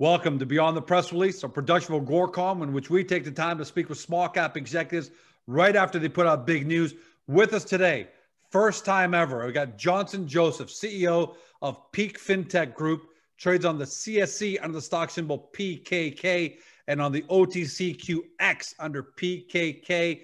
Welcome to Beyond the Press Release, a production of Agoracom, in which we take the time to speak with small cap executives right after they put out big news. With us today, first time ever, we got Johnson Joseph, CEO of Peak FinTech Group, trades on the CSE under the stock symbol PKK and on the OTCQX under PKKFF.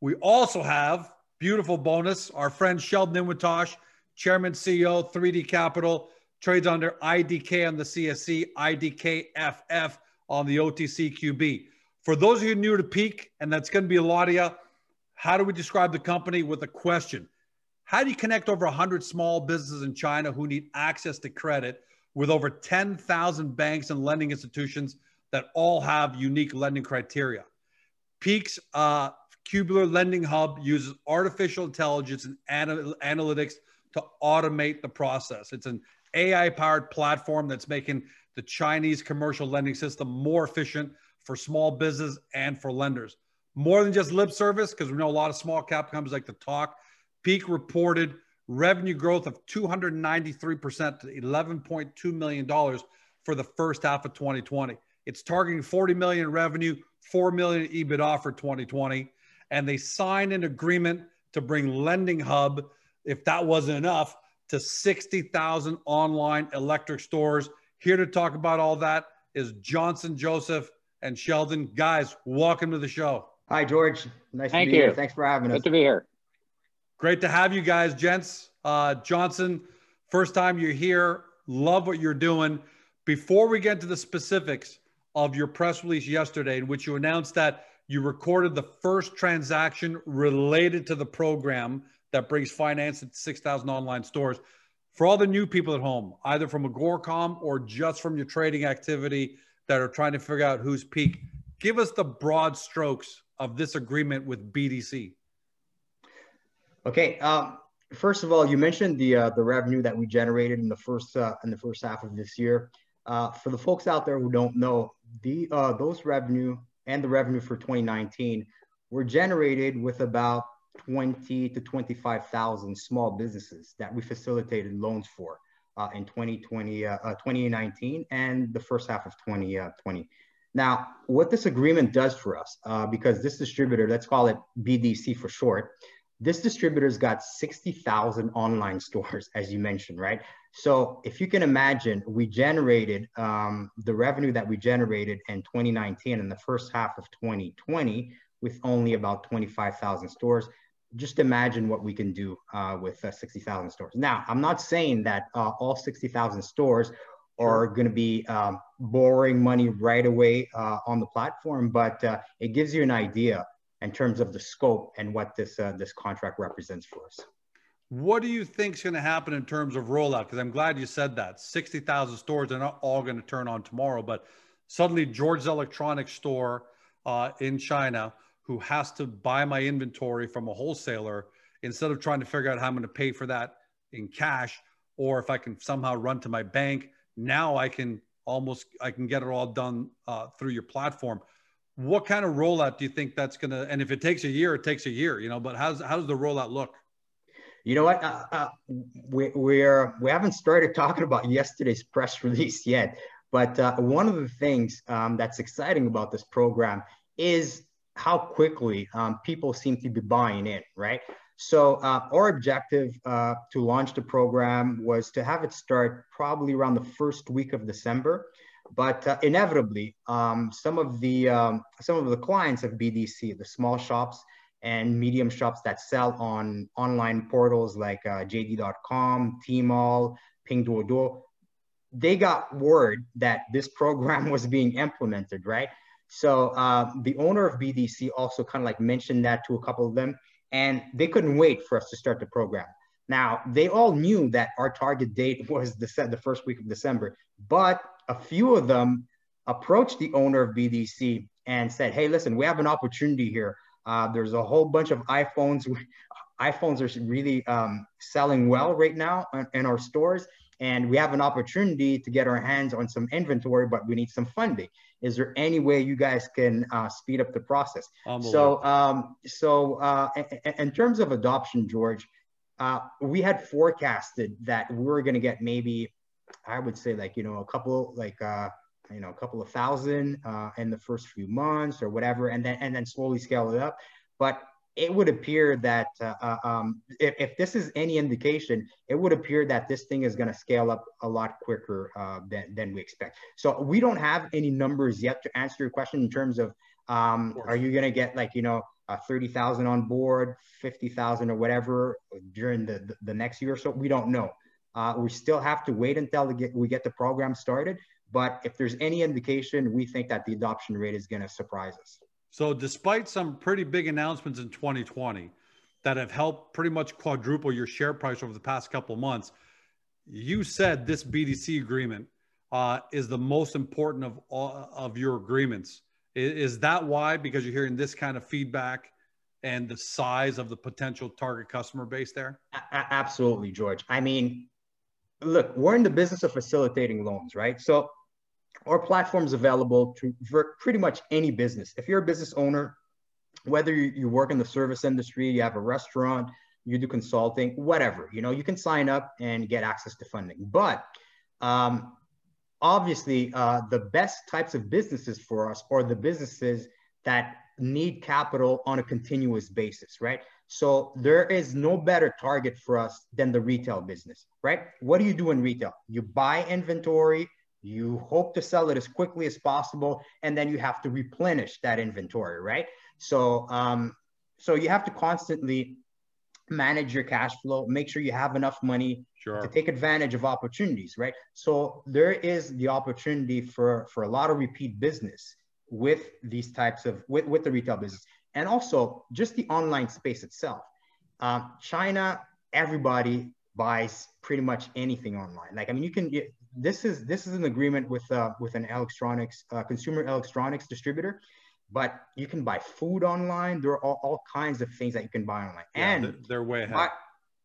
We also have beautiful bonus, our friend Sheldon Inwentash, Chairman CEO, 3D Capital trades under IDK on the CSE, IDKFF on the OTCQB. For those of you new to Peak, and that's going to be a lot of you, how do we describe the company with a question? How do you connect over 100 small businesses in China who need access to credit with over 10,000 banks and lending institutions that all have unique lending criteria? Peak's uh, Cubeler Lending Hub uses artificial intelligence and anal- analytics to automate the process. It's an AI powered platform that's making the Chinese commercial lending system more efficient for small business and for lenders. More than just lip service, because we know a lot of small cap companies like to talk. Peak reported revenue growth of 293% to $11.2 million for the first half of 2020. It's targeting 40 million revenue, 4 million EBITDA for 2020. And they signed an agreement to bring Lending Hub, if that wasn't enough, to 60,000 online electric stores. Here to talk about all that is Johnson Joseph and Sheldon. Guys, welcome to the show. Hi, George. Nice Thank to be you. here. Thanks for having Good us. Good to be here. Great to have you guys, gents. Uh, Johnson, first time you're here. Love what you're doing. Before we get to the specifics of your press release yesterday, in which you announced that you recorded the first transaction related to the program that brings finance to 6,000 online stores. For all the new people at home, either from Agoracom or just from your trading activity that are trying to figure out who's peak, give us the broad strokes of this agreement with BDC. Okay. Um, first of all, you mentioned the uh, the revenue that we generated in the first uh, in the first half of this year. Uh, for the folks out there who don't know, the uh, those revenue and the revenue for 2019 were generated with about 20 to 25,000 small businesses that we facilitated loans for uh, in 2020, uh, 2019 and the first half of 2020. Now, what this agreement does for us, uh, because this distributor, let's call it BDC for short, this distributor's got 60,000 online stores, as you mentioned, right? So if you can imagine, we generated um, the revenue that we generated in 2019 in the first half of 2020 with only about 25,000 stores. Just imagine what we can do uh, with uh, 60,000 stores. Now, I'm not saying that uh, all 60,000 stores are going to be um, borrowing money right away uh, on the platform, but uh, it gives you an idea in terms of the scope and what this uh, this contract represents for us. What do you think is going to happen in terms of rollout? Because I'm glad you said that. 60,000 stores are not all going to turn on tomorrow, but suddenly George's Electronics store uh, in China, who has to buy my inventory from a wholesaler, instead of trying to figure out how I'm going to pay for that in cash, or if I can somehow run to my bank, now I can almost I can get it all done uh, through your platform. What kind of rollout do you think that's going to? And if it takes a year, it takes a year, you know. But how's how does the rollout look? You know what? Uh, uh, we, we're we haven't started talking about yesterday's press release yet, but uh, one of the things um, that's exciting about this program is how quickly um, people seem to be buying in, right? So uh, our objective uh, to launch the program was to have it start probably around the first week of December, but uh, inevitably, um, some of the um, some of the clients of BDC, the small shops and medium shops that sell on online portals like uh, JD.com, Tmall, Pinduoduo, they got word that this program was being implemented, right? So uh, the owner of BDC also kind of like mentioned that to a couple of them, and they couldn't wait for us to start the program. Now they all knew that our target date was the the first week of December, but a few of them approached the owner of BDC and said, "Hey, listen, we have an opportunity here. Uh, there's a whole bunch of iPhones. iPhones are really um, selling well right now in, in our stores, and we have an opportunity to get our hands on some inventory, but we need some funding. Is there any way you guys can uh, speed up the process? So, um, so uh, in, terms of adoption, George, uh, we had forecasted that we were going to get maybe I would say like, you know, a couple, like, uh, you know, a couple of thousand uh, in the first few months or whatever, and then, and then slowly scale it up. But it would appear that uh, uh, um, if, if, this is any indication, it would appear that this thing is going to scale up a lot quicker uh, than, than we expect. So we don't have any numbers yet to answer your question in terms of, um, of are you going to get like, you know, uh, 30,000 on board, 50,000 or whatever during the, the, the, next year or so? We don't know. Uh, we still have to wait until we get, we get the program started. But if there's any indication, we think that the adoption rate is going to surprise us. So, despite some pretty big announcements in 2020 that have helped pretty much quadruple your share price over the past couple of months, you said this BDC agreement uh, is the most important of all of your agreements. Is, is that why? Because you're hearing this kind of feedback and the size of the potential target customer base there? A- absolutely, George. I mean, look, we're in the business of facilitating loans, right? So our platform is available to for pretty much any business. If you're a business owner, whether you, work in the service industry, you have a restaurant, you do consulting, whatever, you know, you can sign up and get access to funding. But um, obviously, uh, the best types of businesses for us are the businesses that need capital on a continuous basis, right? So there is no better target for us than the retail business, right? What do you do in retail? You buy inventory, you hope to sell it as quickly as possible, and then you have to replenish that inventory, right? So, um, so you have to constantly manage your cash flow, make sure you have enough money sure. to take advantage of opportunities, right? So there is the opportunity for for a lot of repeat business with these types of with, with the retail business, and also just the online space itself. Um, China, everybody buys pretty much anything online. Like, I mean, you can get this is this is an agreement with uh, with an electronics uh, consumer electronics distributor, but you can buy food online. There are all, all kinds of things that you can buy online, yeah, and they're way ahead. By,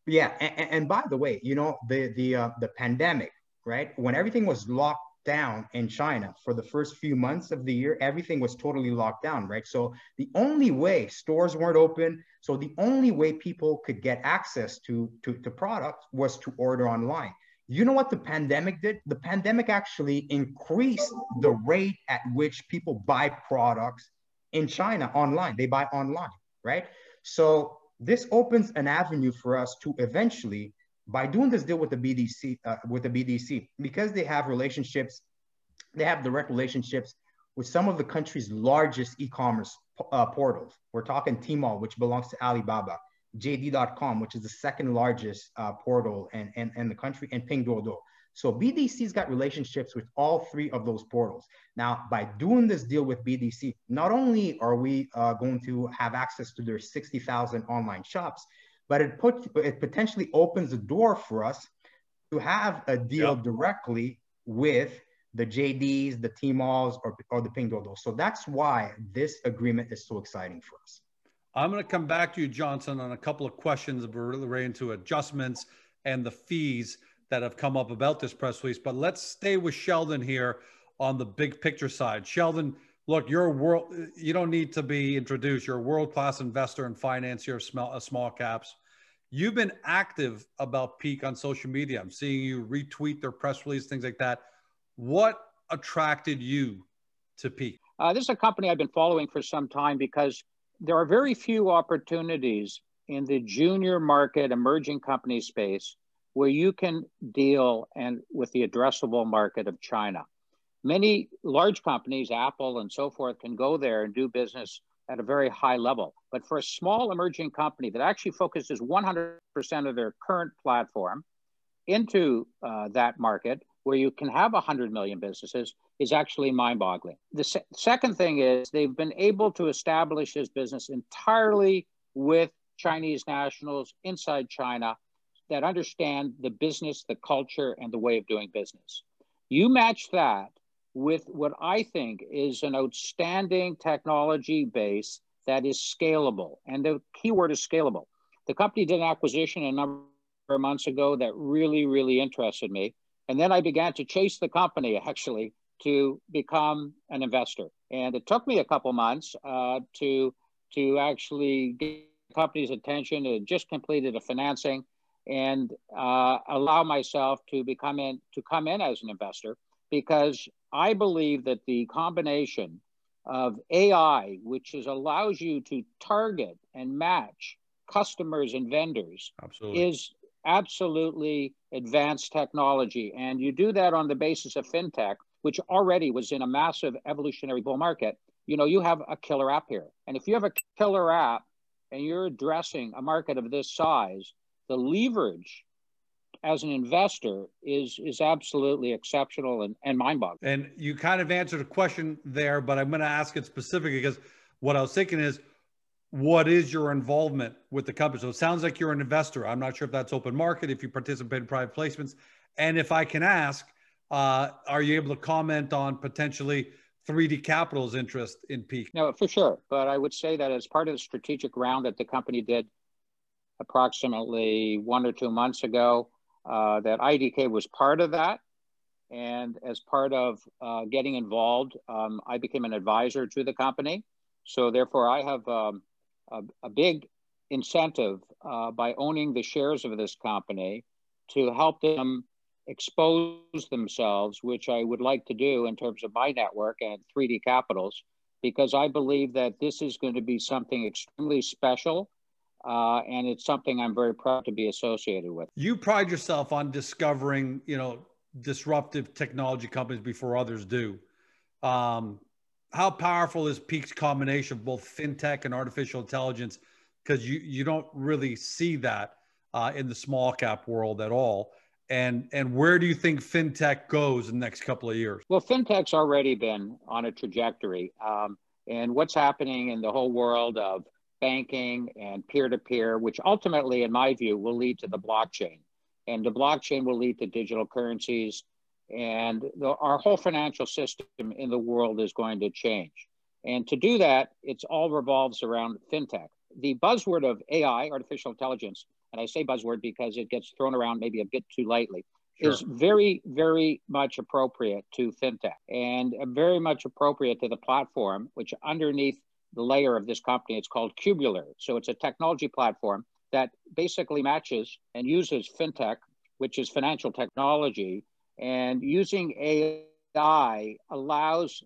yeah, and, and, by the way, you know the the uh, the pandemic, right? When everything was locked down in China for the first few months of the year, everything was totally locked down, right? So the only way stores weren't open, so the only way people could get access to to, to products was to order online. You know what the pandemic did? The pandemic actually increased the rate at which people buy products in China online. They buy online, right? So this opens an avenue for us to eventually, by doing this deal with the BDC, uh, with the BDC, because they have relationships, they have direct relationships with some of the country's largest e-commerce uh, portals. We're talking Tmall, which belongs to Alibaba. JD.com, which is the second largest uh, portal in, in, in, the country, and Pinduoduo. So BDC's got relationships with all three of those portals. Now, by doing this deal with BDC, not only are we uh, going to have access to their 60,000 online shops, but it put it potentially opens the door for us to have a deal yep. directly with the JDs, the Tmalls, or, or the Pinduoduo. So that's why this agreement is so exciting for us. I'm going to come back to you, Johnson, on a couple of questions related to adjustments and the fees that have come up about this press release. But let's stay with Sheldon here on the big picture side. Sheldon, look, you're a world. You don't need to be introduced. You're a world class investor and financier of small, uh, small caps. You've been active about Peak on social media. I'm seeing you retweet their press release, things like that. What attracted you to Peak? Uh, this is a company I've been following for some time because there are very few opportunities in the junior market emerging company space where you can deal and with the addressable market of China. Many large companies, Apple and so forth, can go there and do business at a very high level. But for a small emerging company that actually focuses 100% of their current platform into uh, that market, where you can have 100 million businesses, is actually mind boggling. The se- second thing is they've been able to establish his business entirely with Chinese nationals inside China that understand the business, the culture, and the way of doing business. You match that with what I think is an outstanding technology base that is scalable. And the key word is scalable. The company did an acquisition a number months ago that really, really interested me. And then I began to chase the company actually to become an investor. And it took me a couple months uh, to to actually get the company's attention. It just completed a financing, and uh, allow myself to become in to come in as an investor because I believe that the combination of AI, which is, allows you to target and match customers and vendors, absolutely. is absolutely advanced technology. And you do that on the basis of fintech, which already was in a massive evolutionary bull market. You know, you have a killer app here. And if you have a killer app and you're addressing a market of this size, the leverage as an investor is is absolutely exceptional and, and mind-boggling. And you kind of answered a question there, but I'm going to ask it specifically because what I was thinking is what is your involvement with the company? So it sounds like you're an investor. I'm not sure if that's open market, if you participate in private placements. And if I can ask, uh, are you able to comment on potentially 3D Capital's interest in Peak? No, for sure. But I would say that as part of the strategic round that the company did approximately one or two months ago, uh, that IDK was part of that. And as part of uh, getting involved, um, I became an advisor to the company. So therefore, I have um, a, a, big incentive uh, by owning the shares of this company to help them expose themselves, which I would like to do in terms of my network and 3D Capitals, because I believe that this is going to be something extremely special uh, and it's something I'm very proud to be associated with. You pride yourself on discovering, you know, disruptive technology companies before others do. Um, how powerful is Peak's combination of both fintech and artificial intelligence? Because you you don't really see that uh, in the small cap world at all. And and where do you think fintech goes in the next couple of years? Well, fintech's already been on a trajectory, um, and what's happening in the whole world of banking and peer to peer, which ultimately, in my view, will lead to the blockchain. And the blockchain will lead to digital currencies. And the, our whole financial system in the world is going to change. And to do that, it's all revolves around fintech. The buzzword of AI, artificial intelligence, and I say buzzword because it gets thrown around maybe a bit too lightly, sure. is very, very much appropriate to fintech and very much appropriate to the platform, which underneath the layer of this company. It's called Cubeler. So it's a technology platform that basically matches and uses fintech, which is financial technology, and using AI allows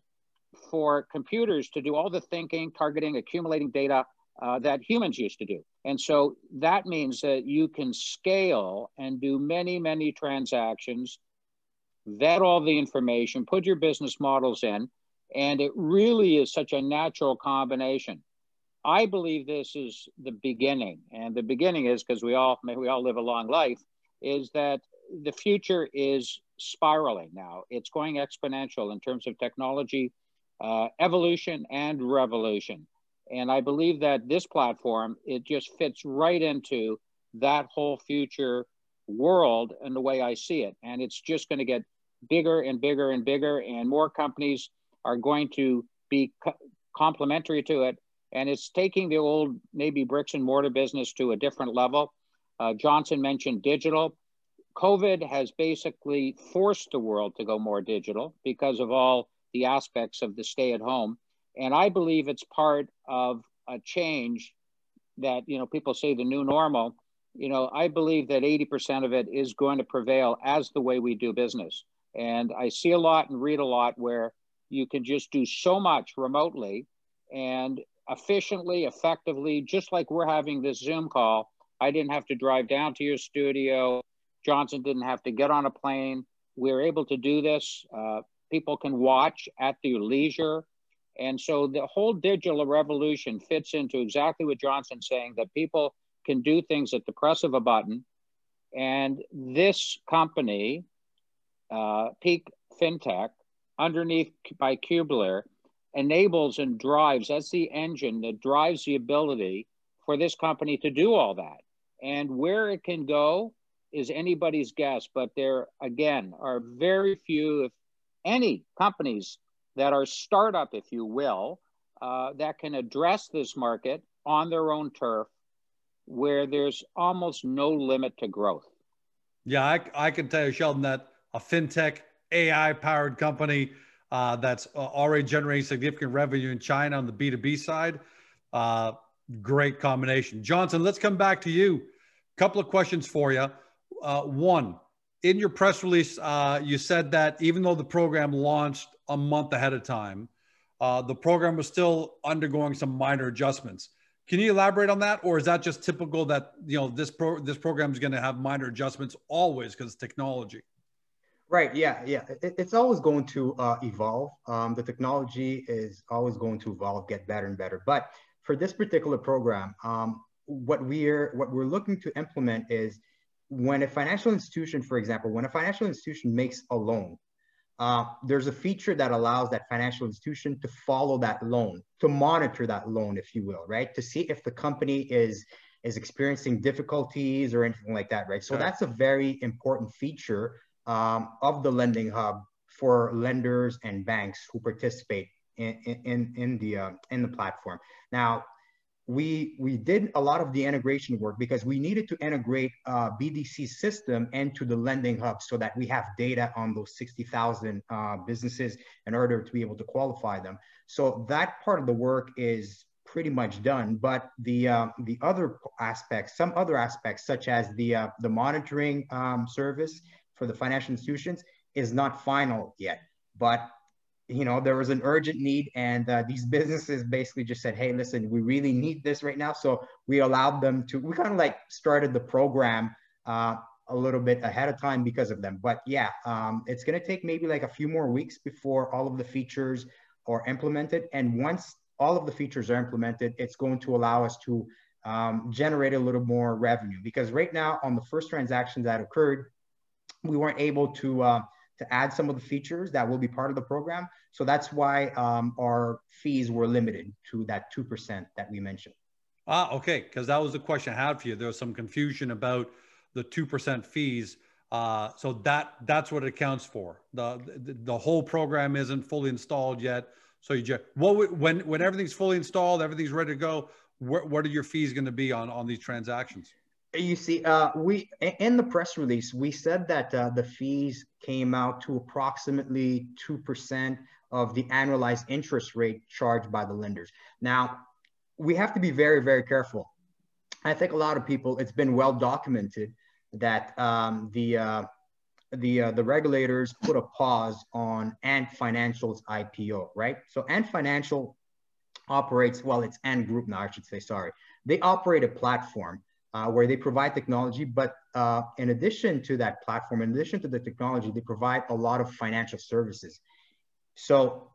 for computers to do all the thinking, targeting, accumulating data uh, that humans used to do. And so that means that you can scale and do many, many transactions, vet all the information, put your business models in, and it really is such a natural combination. I believe this is the beginning, and the beginning is because we all we all live a long life. Is that the future is spiraling now? It's going exponential in terms of technology, uh, evolution, and revolution. And I believe that this platform it just fits right into that whole future world and the way I see it. And it's just going to get bigger and bigger and bigger, and more companies are going to be co- complementary to it. And it's taking the old maybe bricks and mortar business to a different level. Uh, Johnson mentioned digital. COVID has basically forced the world to go more digital because of all the aspects of the stay at home. And I believe it's part of a change that, you know, people say the new normal. You know, I believe that 80% of it is going to prevail as the way we do business. And I see a lot and read a lot where you can just do so much remotely and efficiently, effectively, just like we're having this Zoom call. I didn't have to drive down to your studio. Johnson didn't have to get on a plane. We we're able to do this. Uh, people can watch at their leisure. And so the whole digital revolution fits into exactly what Johnson's saying that people can do things at the press of a button. And this company, uh, Peak FinTech, underneath by Cubeler enables and drives, that's the engine that drives the ability for this company to do all that. And where it can go is anybody's guess, but there again are very few, if any, companies that are startup, if you will, uh, that can address this market on their own turf where there's almost no limit to growth. Yeah, I, I can tell you, Sheldon, that a fintech AI powered company uh, that's uh, already generating significant revenue in China on the B2B side. Uh, great combination. Johnson, let's come back to you. couple of questions for you. Uh, one, in your press release, uh, you said that even though the program launched a month ahead of time, uh, the program was still undergoing some minor adjustments. Can you elaborate on that, or is that just typical that you know this pro this program is going to have minor adjustments always because technology? Right. Yeah. Yeah. It, it's always going to uh, evolve. Um, the technology is always going to evolve, get better and better. But for this particular program, um, what we're what we're looking to implement is when a financial institution, for example, when a financial institution makes a loan, uh, there's a feature that allows that financial institution to follow that loan, to monitor that loan, if you will, right? To see if the company is is experiencing difficulties or anything like that, right? So that's a very important feature um, of the lending hub for lenders and banks who participate in, in, in the uh, in the platform. Now, we we did a lot of the integration work because we needed to integrate uh, BDC system into the lending hub so that we have data on those 60,000 uh, businesses in order to be able to qualify them. So that part of the work is pretty much done. But the uh, the other aspects, some other aspects, such as the uh, the monitoring um, service for the financial institutions is not final yet. But you know there was an urgent need, and uh, these businesses basically just said, "Hey, listen, we really need this right now." So we allowed them to. We kind of like started the program uh, a little bit ahead of time because of them. But yeah, um, it's going to take maybe like a few more weeks before all of the features are implemented. And once all of the features are implemented, it's going to allow us to um, generate a little more revenue. Because right now, on the first transaction that occurred, we weren't able to uh, to add some of the features that will be part of the program. So that's why um, our fees were limited to that 2% that we mentioned. Ah, okay. Because that was the question I had for you. There was some confusion about the 2% fees. Uh, so that that's what it accounts for. The, the, the whole program isn't fully installed yet. So you just what when when everything's fully installed, everything's ready to go. What what are your fees going to be on on these transactions? You see, uh, we in the press release we said that uh, the fees came out to approximately two percent of the annualized interest rate charged by the lenders. Now, we have to be very, very careful. I think a lot of people, it's been well documented that um, the uh, the uh, the regulators put a pause on Ant Financial's IPO, right? So Ant Financial operates well, it's Ant Group now, I should say. Sorry, they operate a platform uh, where they provide technology. But uh, in addition to that platform, in addition to the technology, they provide a lot of financial services. So,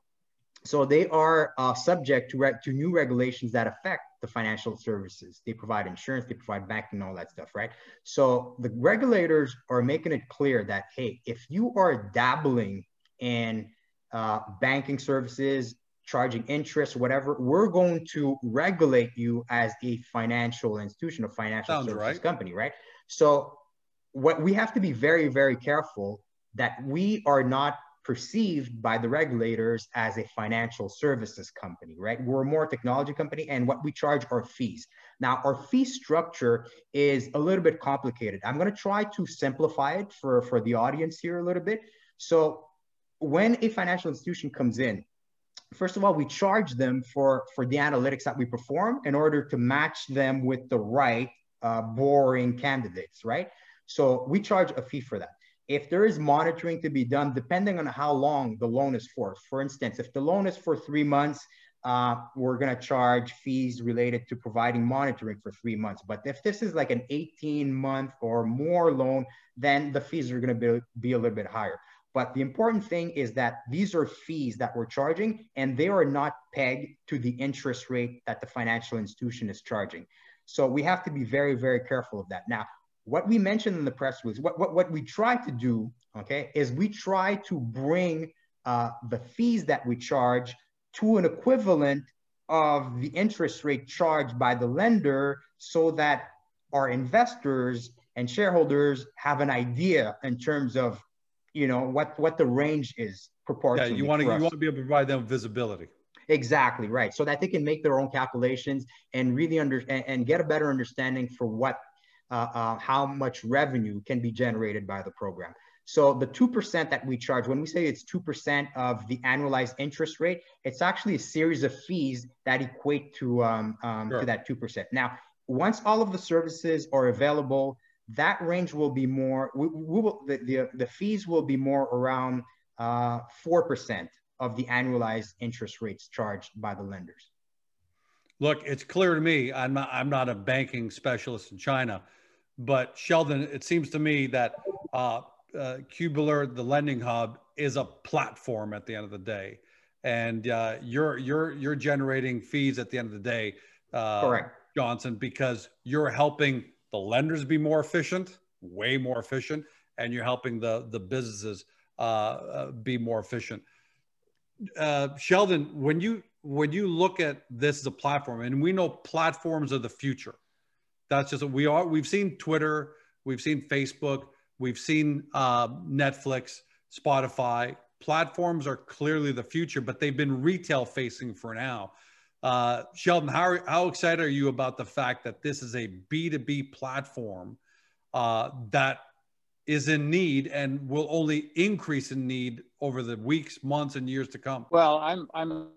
so they are uh, subject to, to new regulations that affect the financial services. They provide insurance, they provide banking, all that stuff, right? So the regulators are making it clear that, hey, if you are dabbling in uh, banking services, charging interest, whatever, we're going to regulate you as a financial institution, a financial Sounds services right. company, right? So what we have to be very, very careful that we are not perceived by the regulators as a financial services company, right? We're a more technology company and what we charge are fees. Now, our fee structure is a little bit complicated. I'm going to try to simplify it for, for the audience here a little bit. So when a financial institution comes in, first of all, we charge them for, for the analytics that we perform in order to match them with the right uh, boring candidates, right? So we charge a fee for that. If there is monitoring to be done, depending on how long the loan is for, for instance, if the loan is for three months, uh, we're going to charge fees related to providing monitoring for three months. But if this is like an 18 month or more loan, then the fees are going to be, be a little bit higher. But the important thing is that these are fees that we're charging and they are not pegged to the interest rate that the financial institution is charging. So we have to be very, very careful of that. Now, what we mentioned in the press release, what, what, what we try to do, okay, is we try to bring uh, the fees that we charge to an equivalent of the interest rate charged by the lender so that our investors and shareholders have an idea in terms of you know what what the range is proportionally. Yeah, you want to you want to be able to provide them visibility. Exactly right, so that they can make their own calculations and really under and, and get a better understanding for what uh, uh, how much revenue can be generated by the program. So the 2% that we charge, when we say it's 2% of the annualized interest rate, it's actually a series of fees that equate to, um, um, sure. to that 2%. Now, once all of the services are available, that range will be more, we, we will, the, the, the, fees will be more around uh, 4% of the annualized interest rates charged by the lenders. Look, it's clear to me, I'm not, I'm not a banking specialist in China, but Sheldon, it seems to me that uh, uh, Cubeler, the lending hub, is a platform at the end of the day, and uh, you're you're you're generating fees at the end of the day. Uh, Correct, Johnson, because you're helping the lenders be more efficient, way more efficient, and you're helping the the businesses uh, uh, be more efficient. Uh, Sheldon, when you when you look at this as a platform, and we know platforms are the future. That's just we are. We've seen Twitter, we've seen Facebook, we've seen uh, Netflix, Spotify. Platforms are clearly the future, but they've been retail facing for now. Uh, Sheldon, how, how excited are you about the fact that this is a B2B platform uh, that is in need and will only increase in need over the weeks, months, and years to come? Well, I'm, I'm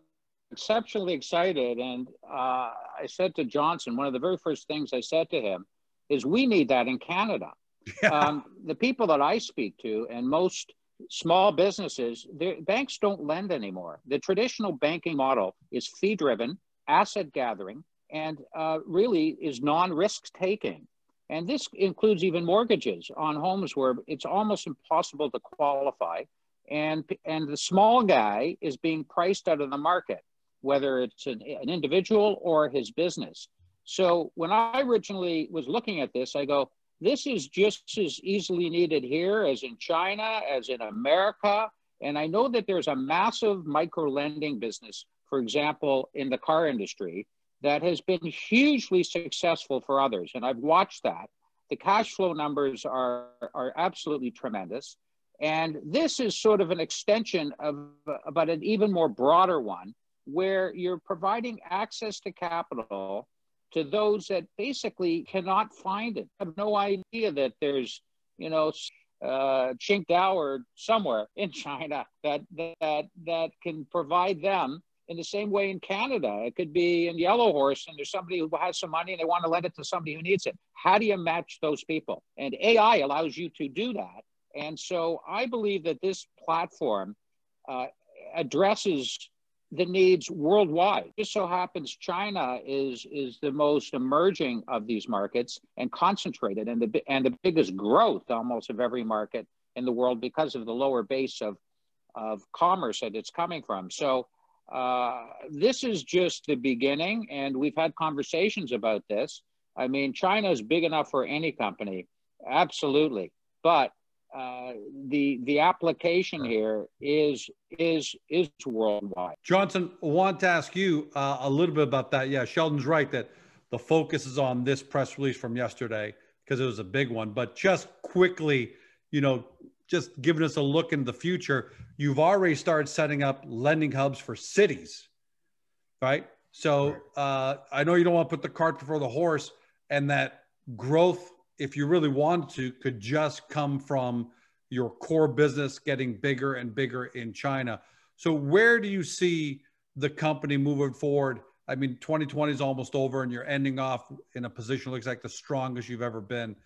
exceptionally excited. And uh, I said to Johnson, one of the very first things I said to him is, we need that in Canada. Yeah. Um, the people that I speak to, and most small businesses, banks don't lend anymore. The traditional banking model is fee driven, asset gathering, and uh, really is non risk taking. And this includes even mortgages on homes where it's almost impossible to qualify. And, and the small guy is being priced out of the market, whether it's an, an individual or his business. So when I originally was looking at this, I go, this is just as easily needed here as in China, as in America. And I know that there's a massive micro lending business, for example, in the car industry that has been hugely successful for others. And I've watched that. The cash flow numbers are, are absolutely tremendous. And this is sort of an extension of, but an even more broader one, where you're providing access to capital to those that basically cannot find it, have no idea that there's, you know, uh, Qingdao or somewhere in China that, that, that can provide them in the same way in Canada. It could be in Yellow Horse and there's somebody who has some money and they want to lend it to somebody who needs it. How do you match those people? And AI allows you to do that. And so I believe that this platform uh, addresses the needs worldwide. Just so happens China is is the most emerging of these markets and concentrated and the and the biggest growth almost of every market in the world because of the lower base of of commerce that it's coming from. So uh, this is just the beginning, and we've had conversations about this. I mean, China is big enough for any company, absolutely, but uh, the the application here is is is worldwide. Johnson, I want to ask you uh, a little bit about that. Yeah, Sheldon's right that the focus is on this press release from yesterday because it was a big one. But just quickly, you know, just giving us a look in the future, you've already started setting up lending hubs for cities, right? So uh, I know you don't want to put the cart before the horse, and that growth if you really wanted to, could just come from your core business getting bigger and bigger in China. So, where do you see the company moving forward? I mean, 2020 is almost over, and you're ending off in a position looks like the strongest you've ever been.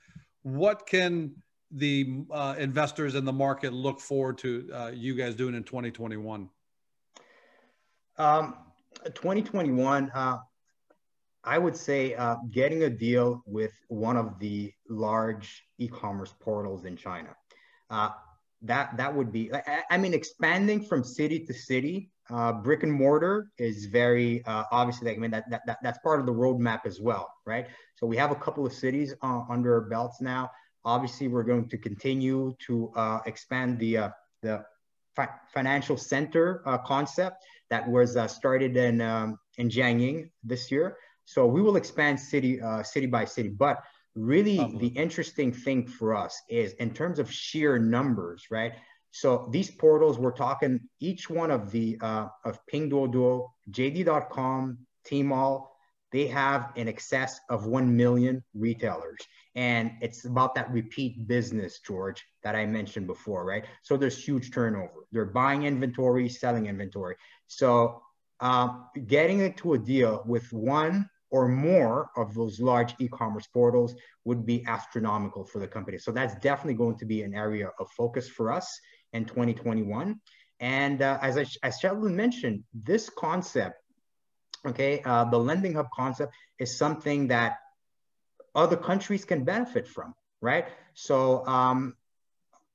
What can the uh, investors in the market look forward to uh, you guys doing in 2021? Um, 2021, uh, I would say uh, getting a deal with one of the large e-commerce portals in China. Uh, that that would be. I, I, mean, expanding from city to city, uh, brick and mortar is very uh, obviously. I mean, that, that, that that's part of the roadmap as well, right? So we have a couple of cities uh, under our belts now. Obviously, we're going to continue to uh, expand the the fi- financial center concept that was started in um, in Jiangyin this year. So we will expand city uh, city by city. But really, the interesting thing for us is in terms of sheer numbers, right? So these portals, we're talking each one of the uh, of Pinduoduo, JD.com, Tmall, they have in excess of 1 million retailers. And it's about that repeat business, George, that I mentioned before, right? So there's huge turnover. They're buying inventory, selling inventory. So uh, getting into a deal with one or more of those large e-commerce portals would be astronomical for the company. So that's definitely going to be an area of focus for us in 2021. And uh, as, I, as Sheldon mentioned, this concept, okay, uh, the lending hub concept is something that other countries can benefit from, right? So um,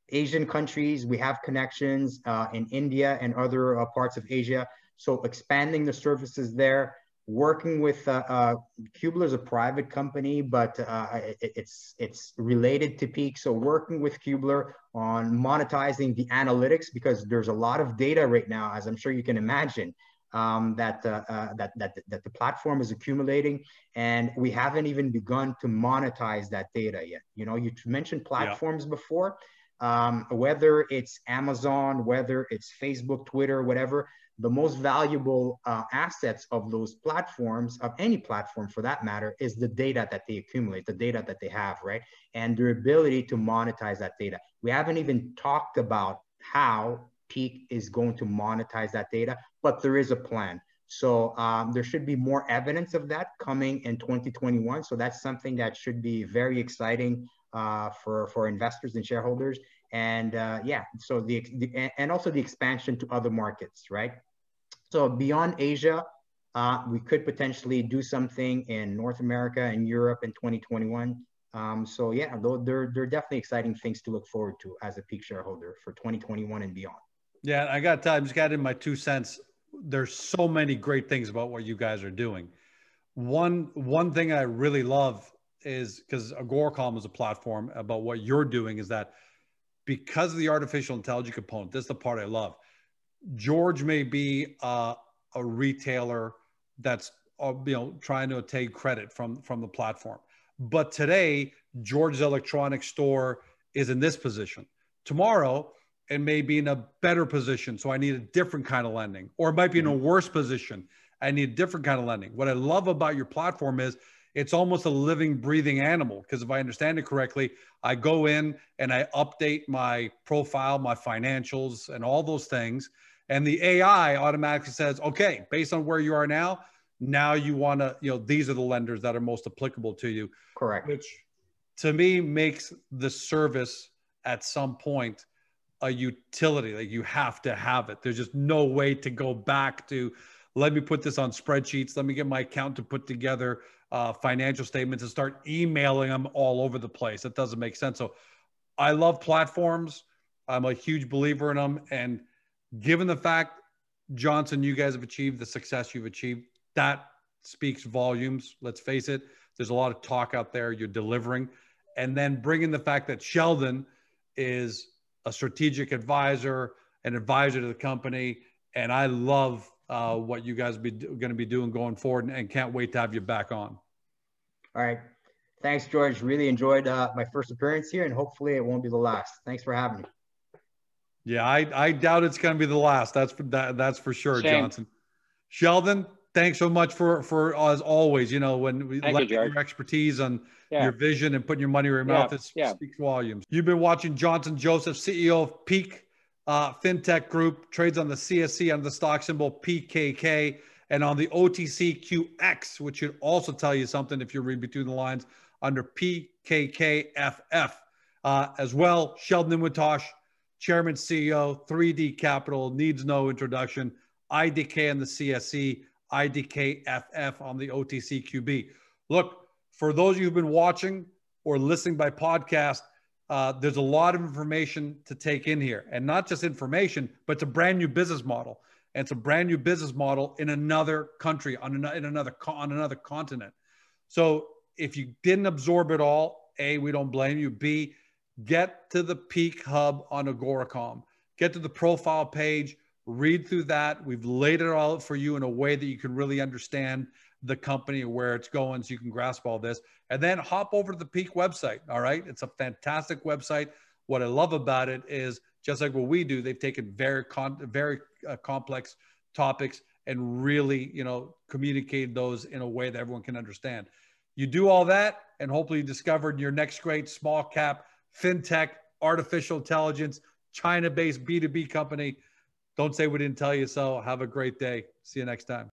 Asian countries, we have connections uh, in India and other uh, parts of Asia. So expanding the services there, working with uh, uh, Cubeler is a private company, but uh, it, it's it's related to Peak. So working with Cubeler on monetizing the analytics because there's a lot of data right now, as I'm sure you can imagine, um, that, uh, uh, that, that, that the platform is accumulating and we haven't even begun to monetize that data yet. You know, you mentioned platforms yeah. before, um, whether it's Amazon, whether it's Facebook, Twitter, whatever, the most valuable uh, assets of those platforms, of any platform for that matter, is the data that they accumulate, the data that they have, right? And their ability to monetize that data. We haven't even talked about how Peak is going to monetize that data, but there is a plan. So um, there should be more evidence of that coming in 2021. So that's something that should be very exciting uh, for for investors and shareholders. And uh, yeah, so the, the, and also the expansion to other markets, right? So beyond Asia, uh, we could potentially do something in North America and Europe in 2021. Um, so yeah, they're, they're definitely exciting things to look forward to as a peak shareholder for 2021 and beyond. Yeah, I got time. Just got in my two cents. There's so many great things about what you guys are doing. One one thing I really love is because Agoracom is a platform about what you're doing is that because of the artificial intelligence component, this is the part I love. George may be uh, a retailer that's uh, you know trying to take credit from from the platform, but today George's electronics store is in this position. Tomorrow it may be in a better position. So I need a different kind of lending, or it might be in a mm-hmm. worse position. I need a different kind of lending. What I love about your platform is it's almost a living, breathing animal. Because if I understand it correctly, I go in and I update my profile, my financials, and all those things. And the AI automatically says, okay, based on where you are now, now you want to, you know, these are the lenders that are most applicable to you. Correct. Which to me makes the service at some point a utility. Like you have to have it. There's just no way to go back to let me put this on spreadsheets. Let me get my account to put together uh, financial statements and start emailing them all over the place. That doesn't make sense. So I love platforms. I'm a huge believer in them. And given the fact, Johnson, you guys have achieved the success you've achieved, that speaks volumes. Let's face it. There's a lot of talk out there. You're delivering. And then bringing the fact that Sheldon is a strategic advisor, an advisor to the company, and I love uh, what you guys be going to be doing going forward, and, and, can't wait to have you back on. All right, thanks, George. Really enjoyed uh, my first appearance here, and hopefully it won't be the last. Thanks for having me. Yeah, I, I doubt it's going to be the last. That's for that, that's for sure, Shame. Johnson. Sheldon, thanks so much for for as always. You know when we let your expertise on yeah. your vision and putting your money where your yeah. mouth is yeah. speaks volumes. You've been watching Johnson Joseph, CEO of Peak uh, FinTech Group, trades on the CSE under the stock symbol PKK and on the OTCQX, which should also tell you something if you read between the lines under PKKFF. Uh, as well, Sheldon Inwentash, Chairman CEO, 3D Capital, needs no introduction. IDK on the CSE, IDKFF on the OTCQB. Look, for those of you who've been watching or listening by podcast, uh, there's a lot of information to take in here, and not just information, but it's a brand new business model, and it's a brand new business model in another country on another in another on another continent. So if you didn't absorb it all, a we don't blame you. B get to the Peak Hub on Agoracom. Get to the profile page read through that. We've laid it all out for you in a way that you can really understand the company and where it's going so you can grasp all this. And then hop over to the Peak website. All right. It's a fantastic website. What I love about it is just like what we do, they've taken very, very uh, complex topics and really, you know, communicated those in a way that everyone can understand. You do all that, and hopefully you discovered your next great small cap fintech, artificial intelligence, China based B2B company don't say we didn't tell you so. Have a great day. See you next time.